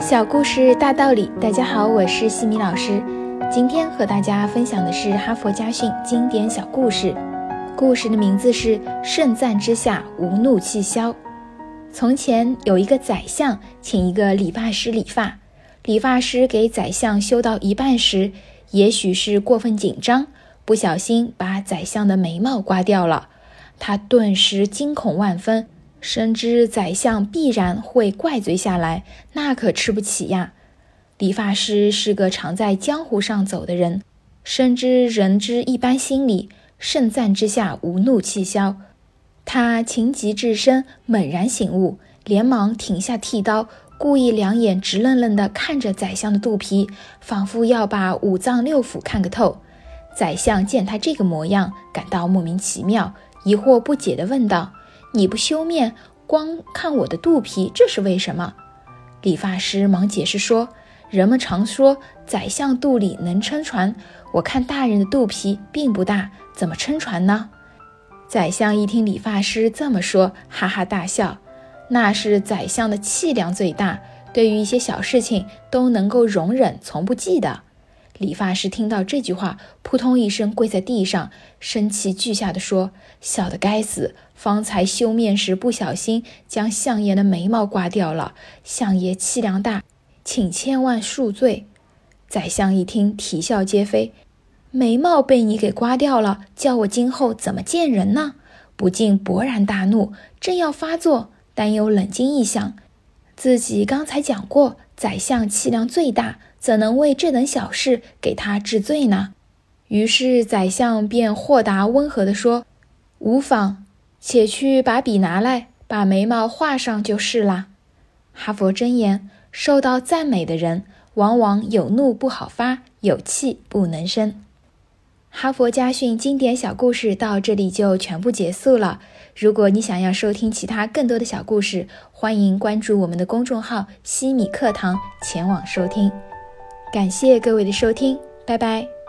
小故事大道理，大家好，我是西米老师。今天和大家分享的是哈佛家训经典小故事，故事的名字是《盛赞之下无怒气消》。从前有一个宰相，请一个理发师理发。理发师给宰相修到一半时，也许是过分紧张，不小心把宰相的眉毛刮掉了。他顿时惊恐万分。深知宰相必然会怪罪下来，那可吃不起呀。理发师是个常在江湖上走的人，深知人之一般心理，盛赞之下无怒气消。他情急至深，猛然醒悟，连忙停下剃刀，故意两眼直愣愣地看着宰相的肚皮，仿佛要把五脏六腑看个透。宰相见他这个模样，感到莫名其妙，疑惑不解地问道。你不修面，光看我的肚皮，这是为什么？理发师忙解释说：“人们常说宰相肚里能撑船，我看大人的肚皮并不大，怎么撑船呢？”宰相一听理发师这么说，哈哈大笑：“那是宰相的气量最大，对于一些小事情都能够容忍，从不记得。”理发师听到这句话，扑通一声跪在地上，生气俱下的说：“小的该死！方才修面时不小心将相爷的眉毛刮掉了，相爷气量大，请千万恕罪。”宰相一听，啼笑皆非：“眉毛被你给刮掉了，叫我今后怎么见人呢？”不禁勃然大怒，正要发作，但又冷静一想，自己刚才讲过，宰相气量最大。怎能为这等小事给他治罪呢？于是宰相便豁达温和地说：“无妨，且去把笔拿来，把眉毛画上就是啦。”哈佛箴言：受到赞美的人，往往有怒不好发，有气不能生。哈佛家训经典小故事到这里就全部结束了。如果你想要收听其他更多的小故事，欢迎关注我们的公众号“西米课堂”，前往收听。感谢各位的收听，拜拜。